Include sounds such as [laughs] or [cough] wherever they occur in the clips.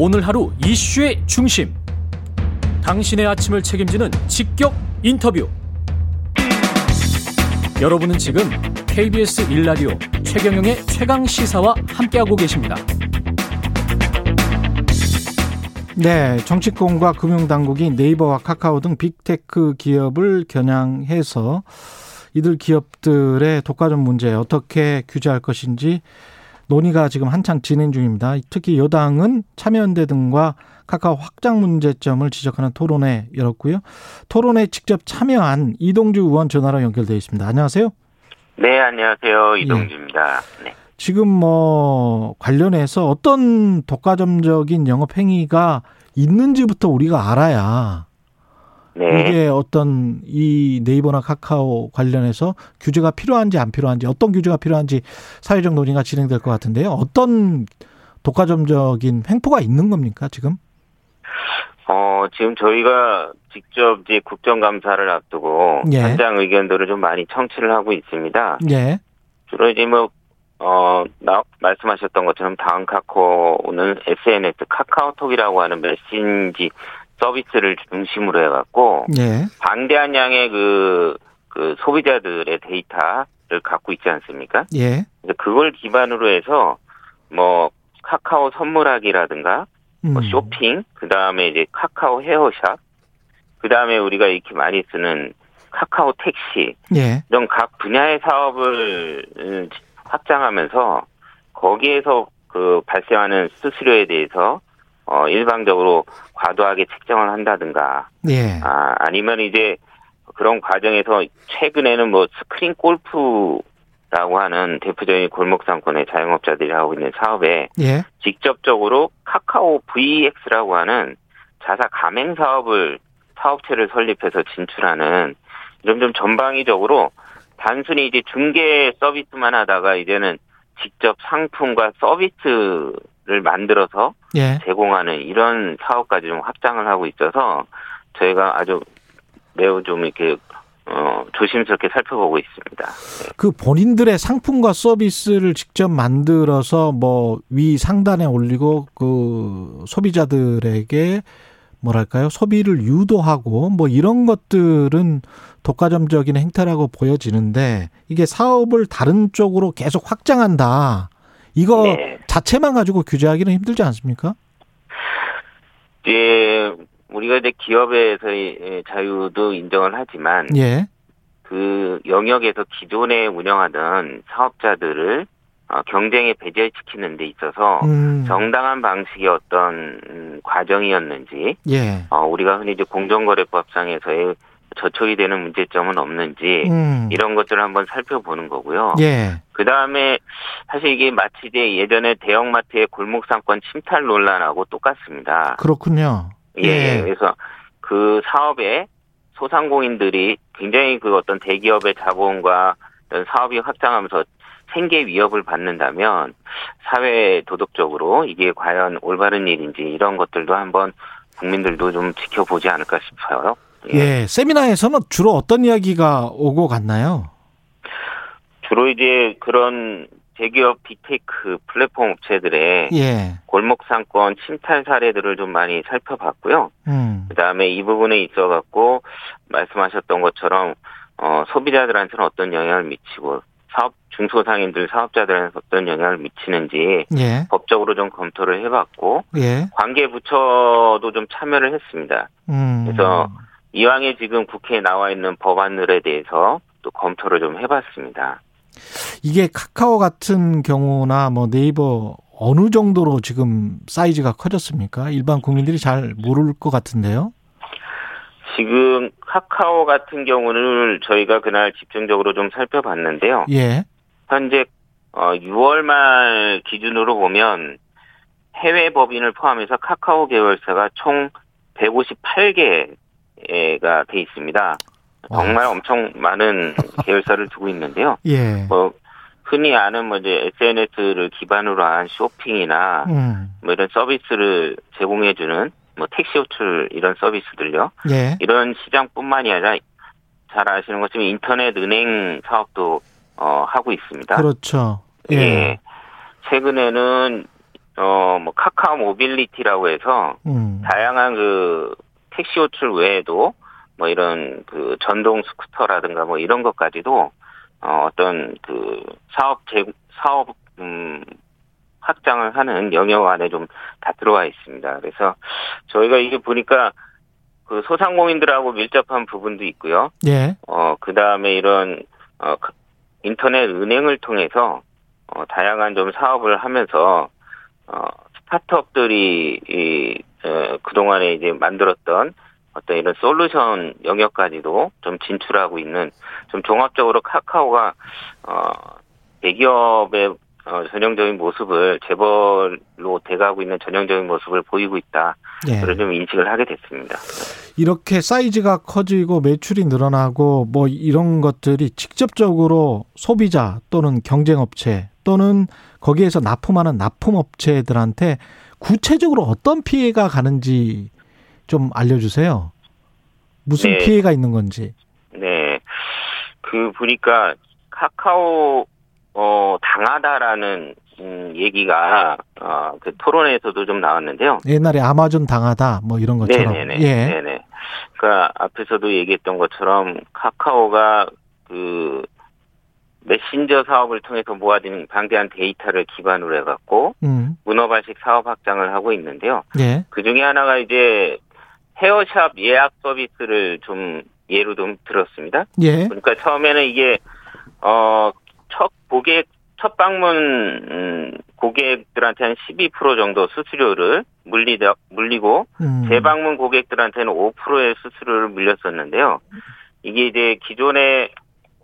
오늘 하루 이슈의 중심. 당신의 아침을 책임지는 직격 인터뷰. 여러분은 지금 KBS 일라디오 최경영의 최강 시사와 함께하고 계십니다. 네, 정치권과 금융당국이 네이버와 카카오 등 빅테크 기업을 겨냥해서 이들 기업들의 독과점 문제 어떻게 규제할 것인지 논의가 지금 한창 진행 중입니다. 특히 여당은 참여연대 등과 카카오 확장 문제점을 지적하는 토론회 열었고요. 토론회 직접 참여한 이동주 의원 전화로 연결되어 있습니다. 안녕하세요. 네, 안녕하세요. 이동주입니다. 예. 네. 지금 뭐 관련해서 어떤 독과점적인 영업 행위가 있는지부터 우리가 알아야 네. 이게 어떤 이 네이버나 카카오 관련해서 규제가 필요한지 안 필요한지 어떤 규제가 필요한지 사회적 논의가 진행될 것 같은데요. 어떤 독과점적인 횡포가 있는 겁니까 지금? 어 지금 저희가 직접 이제 국정감사를 앞두고 예. 현장 의견들을 좀 많이 청취를 하고 있습니다. 예. 주로 이제 뭐 어, 나, 말씀하셨던 것처럼 다음 카카오는 SNS 카카오톡이라고 하는 메신지 서비스를 중심으로 해갖고, 예. 방대한 양의 그, 그 소비자들의 데이터를 갖고 있지 않습니까? 예. 그걸 기반으로 해서, 뭐, 카카오 선물하기라든가, 뭐 음. 뭐 쇼핑, 그 다음에 이제 카카오 헤어샵, 그 다음에 우리가 이렇게 많이 쓰는 카카오 택시, 예. 이런 각 분야의 사업을 음, 확장하면서 거기에서 그 발생하는 수수료에 대해서 어 일방적으로 과도하게 책정을 한다든가 예. 아 아니면 이제 그런 과정에서 최근에는 뭐 스크린 골프라고 하는 대표적인 골목 상권의 자영업자들이 하고 있는 사업에 예. 직접적으로 카카오 VX라고 하는 자사 가맹 사업을 사업체를 설립해서 진출하는 좀 전방위적으로 단순히 이제 중개 서비스만 하다가 이제는 직접 상품과 서비스 를 만들어서 예. 제공하는 이런 사업까지 좀 확장을 하고 있어서 저희가 아주 매우 좀 이렇게 어, 조심스럽게 살펴보고 있습니다. 네. 그 본인들의 상품과 서비스를 직접 만들어서 뭐 위 상단에 올리고 그 소비자들에게 뭐랄까요 소비를 유도하고 뭐 이런 것들은 독과점적인 행태라고 보여지는데 이게 사업을 다른 쪽으로 계속 확장한다 이거 네. 자체만 가지고 규제하기는 힘들지 않습니까? 예, 우리가 이제 기업에서의 자유도 인정을 하지만 예. 그 영역에서 기존에 운영하던 사업자들을 어, 경쟁에 배제시키는 데 있어서 음. 정당한 방식의 어떤 음, 과정이었는지 예. 어, 우리가 흔히 이제 공정거래법상에서의 저촉이 되는 문제점은 없는지 음. 이런 것들을 한번 살펴보는 거고요. 예. 그 다음에 사실 이게 마치 이제 예전에 대형마트의 골목 상권 침탈 논란하고 똑같습니다. 그렇군요. 예. 예. 그래서 그 사업에 소상공인들이 굉장히 그 어떤 대기업의 자본과 어떤 사업이 확장하면서 생계 위협을 받는다면 사회 도덕적으로 이게 과연 올바른 일인지 이런 것들도 한번 국민들도 좀 지켜보지 않을까 싶어요. 예. 예, 세미나에서는 주로 어떤 이야기가 오고 갔나요? 주로 이제 그런 대기업 빅테크 플랫폼 업체들의 예. 골목 상권 침탈 사례들을 좀 많이 살펴봤고요. 음. 그다음에 이 부분에 있어 갖고 말씀하셨던 것처럼 어 소비자들한테는 어떤 영향을 미치고 사업 중소상인들 사업자들한테 어떤 영향을 미치는지 예. 법적으로 좀 검토를 해봤고 예. 관계 부처도 좀 참여를 했습니다. 음. 그래서 이왕에 지금 국회에 나와 있는 법안들에 대해서 또 검토를 좀 해봤습니다. 이게 카카오 같은 경우나 뭐 네이버 어느 정도로 지금 사이즈가 커졌습니까? 일반 국민들이 잘 모를 것 같은데요. 지금 카카오 같은 경우는 저희가 그날 집중적으로 좀 살펴봤는데요. 예. 현재 6월 어, 말 기준으로 보면 해외 법인을 포함해서 카카오 계열사가 총 158개 가 돼 있습니다. 정말 와. 엄청 많은 [laughs] 계열사를 두고 있는데요. 예. 뭐 흔히 아는 뭐 이제 SNS를 기반으로 한 쇼핑이나 음. 뭐 이런 서비스를 제공해주는 뭐 택시 호출 이런 서비스들요. 예. 이런 시장뿐만이 아니라 잘 아시는 것처럼 인터넷 은행 사업도 어 하고 있습니다. 그렇죠. 예. 예. 최근에는 어, 뭐, 카카오 모빌리티라고 해서, 음. 다양한 그, 택시 호출 외에도, 뭐, 이런 그, 전동 스쿠터라든가 뭐, 이런 것까지도, 어, 어떤 그, 사업 제, 사업, 음, 확장을 하는 영역 안에 좀 다 들어와 있습니다. 그래서 저희가 이게 보니까 그 소상공인들하고 밀접한 부분도 있고요. 예. 어, 그 다음에 이런, 어, 그 인터넷 은행을 통해서, 어, 다양한 좀 사업을 하면서, 어, 스타트업들이, 이, 어, 그동안에 이제 만들었던 어떤 이런 솔루션 영역까지도 좀 진출하고 있는, 좀 종합적으로 카카오가, 어, 대기업의 어, 전형적인 모습을 재벌로 돼가고 있는 전형적인 모습을 보이고 있다. 예. 그런 좀 인식을 하게 됐습니다. 이렇게 사이즈가 커지고 매출이 늘어나고 뭐 이런 것들이 직접적으로 소비자 또는 경쟁업체 또는 거기에서 납품하는 납품업체들한테 구체적으로 어떤 피해가 가는지 좀 알려주세요. 무슨 네. 피해가 있는 건지. 네. 그 보니까 카카오 어, 당하다라는 음, 얘기가 어, 그 토론에서도 좀 나왔는데요. 옛날에 아마존 당하다 뭐 이런 것처럼. 네네네. 예. 네네. 그러니까 앞에서도 얘기했던 것처럼 카카오가 그 메신저 사업을 통해서 모아진 방대한 데이터를 기반으로 해갖고 음. 문어발식 사업 확장을 하고 있는데요. 예. 그 중에 하나가 이제 헤어샵 예약 서비스를 좀 예로 좀 들었습니다. 예. 그러니까 처음에는 이게 어 첫 고객 첫 방문 음, 고객들한테 한 12% 정도 수수료를 물리 물리고 음. 재방문 고객들한테는 5%의 수수료를 물렸었는데요. 이게 이제 기존에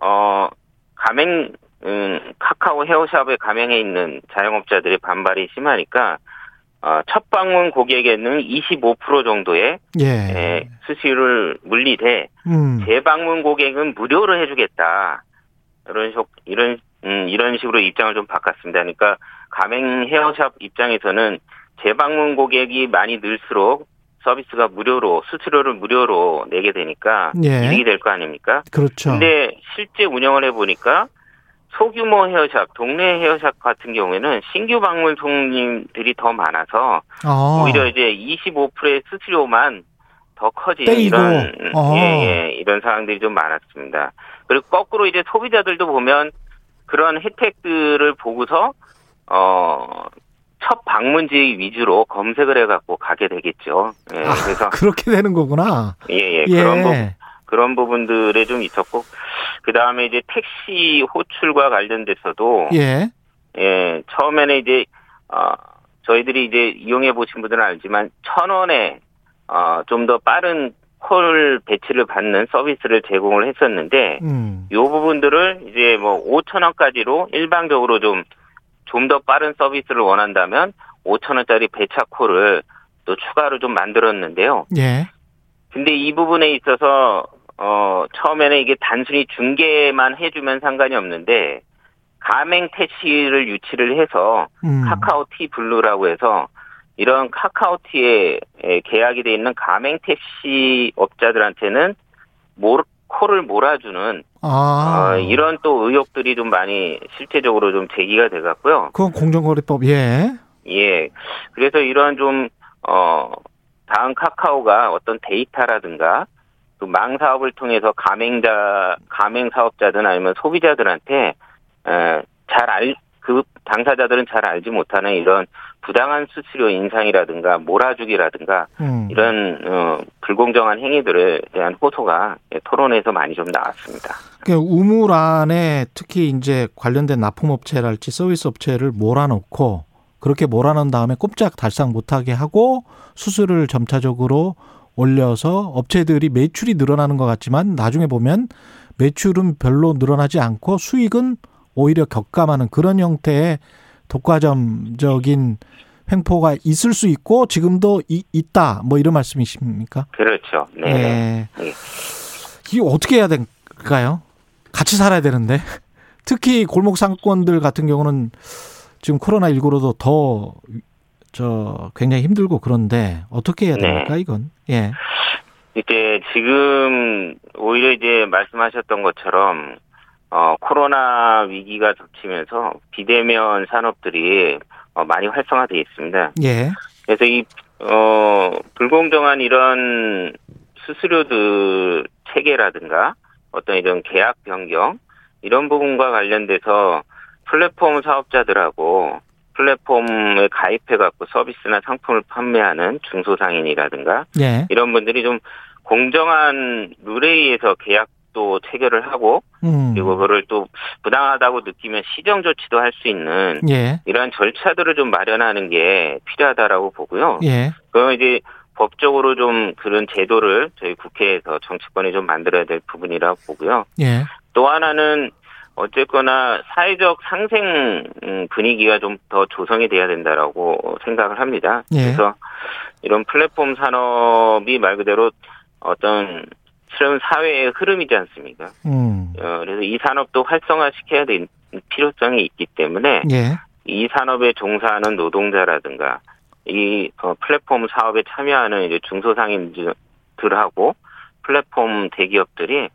어 가맹 음, 카카오 헤어샵에 가맹해 있는 자영업자들의 반발이 심하니까 어, 첫 방문 고객에는 25% 정도의 예. 예, 수수료를 물리되 음. 재방문 고객은 무료로 해주겠다. 이런 식 이런 음, 이런 식으로 입장을 좀 바꿨습니다. 그러니까 가맹 헤어샵 입장에서는 재방문 고객이 많이 늘수록 서비스가 무료로 수수료를 무료로 내게 되니까 예. 이익이 될 거 아닙니까? 그렇죠. 근데 실제 운영을 해 보니까 소규모 헤어샵, 동네 헤어샵 같은 경우에는 신규 방문 손님들이 더 많아서 아. 오히려 이제 25%의 수수료만 더 커지는 이런 아. 예, 예, 이런 상황들이 좀 많았습니다. 그리고 거꾸로 이제 소비자들도 보면 그런 혜택들을 보고서 어. 첫 방문지 위주로 검색을 해갖고 가게 되겠죠. 예, 아, 그래서 [laughs] 그렇게 되는 거구나. 예, 예, 예. 그런 부분 그런 부분들에 좀 있었고 그 다음에 이제 택시 호출과 관련돼서도 예, 예, 처음에는 이제 어 저희들이 이제 이용해 보신 분들은 알지만 천 원에 어 좀 더 빠른 콜 배치를 받는 서비스를 제공을 했었는데 음. 요 부분들을 이제 뭐 5천 원까지로 일방적으로 좀 좀 더 빠른 서비스를 원한다면 5천 원짜리 배차 콜을 또 추가로 좀 만들었는데요. 예. 근데 이 부분에 있어서 어 처음에는 이게 단순히 중계만 해주면 상관이 없는데 가맹 택시를 유치를 해서 음. 카카오 T 블루라고 해서 이런 카카오 T에 계약이 돼 있는 가맹 택시 업자들한테는 몰, 콜을 몰아주는 아. 어, 이런 또 의혹들이 좀 많이 실제적으로 좀 제기가 돼갖고요. 그건 공정거래법 예. 예. 그래서 이런 좀 어, 다음 카카오가 어떤 데이터라든가 가맹 사업을 통해서 가맹자 가맹 사업자든 아니면 소비자들한테 에, 잘알 그 당사자들은 잘 알지 못하는 이런 부당한 수수료 인상이라든가 몰아주기라든가 음. 이런 어, 불공정한 행위들에 대한 호소가 토론에서 많이 좀 나왔습니다. 그러니까 우물 안에 특히 이제 관련된 납품업체랄지 서비스 업체를 몰아넣고 그렇게 몰아넣은 다음에 꼼짝 달싹 못하게 하고 수수료를 점차적으로 올려서 업체들이 매출이 늘어나는 것 같지만 나중에 보면 매출은 별로 늘어나지 않고 수익은 오히려 격감하는 그런 형태의 독과점적인 횡포가 있을 수 있고 지금도 이, 있다 뭐 이런 말씀이십니까? 그렇죠. 네. 네. 네. 이게 어떻게 해야 될까요? 같이 살아야 되는데 [laughs] 특히 골목 상권들 같은 경우는 지금 코로나 19로도 더 저 굉장히 힘들고 그런데 어떻게 해야 네. 됩니까 네. 이건? 예. 이제 지금 오히려 이제 말씀하셨던 것처럼 어, 코로나 위기가 덮치면서 비대면 산업들이 어, 많이 활성화되어 있습니다. 예. 그래서 이 어, 불공정한 이런 수수료들 체계라든가 어떤 이런 계약 변경 이런 부분과 관련돼서 플랫폼 사업자들하고 플랫폼에 가입해 갖고 서비스나 상품을 판매하는 중소상인이라든가 예. 이런 분들이 좀 공정한 룰에 의해서 계약도 체결을 하고 음. 그리고 그걸 또 부당하다고 느끼면 시정 조치도 할 수 있는 예. 이러한 절차들을 좀 마련하는 게 필요하다라고 보고요. 예. 그럼 이제 법적으로 좀 그런 제도를 저희 국회에서 정치권이 좀 만들어야 될 부분이라고 보고요. 예. 또 하나는 어쨌거나 사회적 상생 분위기가 좀 더 조성이 돼야 된다라고 생각을 합니다. 예. 그래서 이런 플랫폼 산업이 말 그대로 어떤 새로운 사회의 흐름이지 않습니까? 음. 어, 그래서 이 산업도 활성화시켜야 될 필요성이 있기 때문에 예. 이 산업에 종사하는 노동자라든가 이 어, 플랫폼 사업에 참여하는 이제 중소상인들하고 플랫폼 대기업들이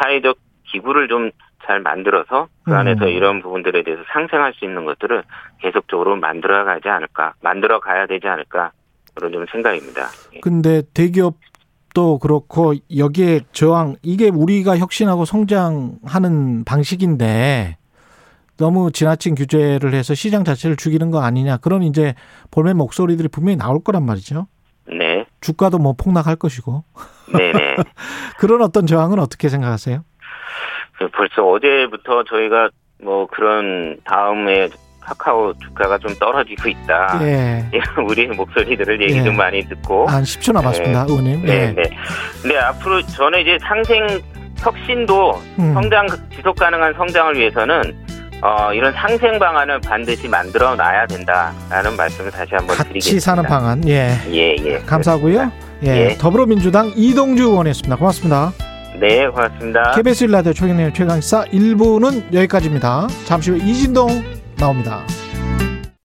사회적 기구를 좀 잘 만들어서 그 안에서 음. 이런 부분들에 대해서 상생할 수 있는 것들을 계속적으로 만들어 가지 않을까, 만들어 가야 되지 않을까 그런 좀 생각입니다. 예. 근데 대기업도 그렇고 여기에 저항 이게 우리가 혁신하고 성장하는 방식인데 너무 지나친 규제를 해서 시장 자체를 죽이는 거 아니냐 그런 이제 볼멘 목소리들이 분명히 나올 거란 말이죠. 네. 주가도 뭐 폭락할 것이고. 네네. [laughs] 그런 어떤 저항은 어떻게 생각하세요? 그 벌써 어제부터 저희가 뭐 그런 다음에 카카오 주가가 좀 떨어지고 있다. 예. [laughs] 우리 목소리들을 얘기 예. 좀 많이 듣고. 한 10초 남았습니다, 네. 의원님. 네, 예. 네. 근데 앞으로 저는 이제 상생 혁신도 음. 성장 지속 가능한 성장을 위해서는 어, 이런 상생 방안을 반드시 만들어 놔야 된다라는 말씀을 다시 한번 같이 드리겠습니다. 같이 사는 방안. 예. 예, 예. 감사하고요. 예. 예. 더불어민주당 이동주 의원이었습니다. 고맙습니다. 네, 고맙습니다. KBS 일라디오 최경영 최강사 1부는 여기까지입니다. 잠시 후 이진동 나옵니다.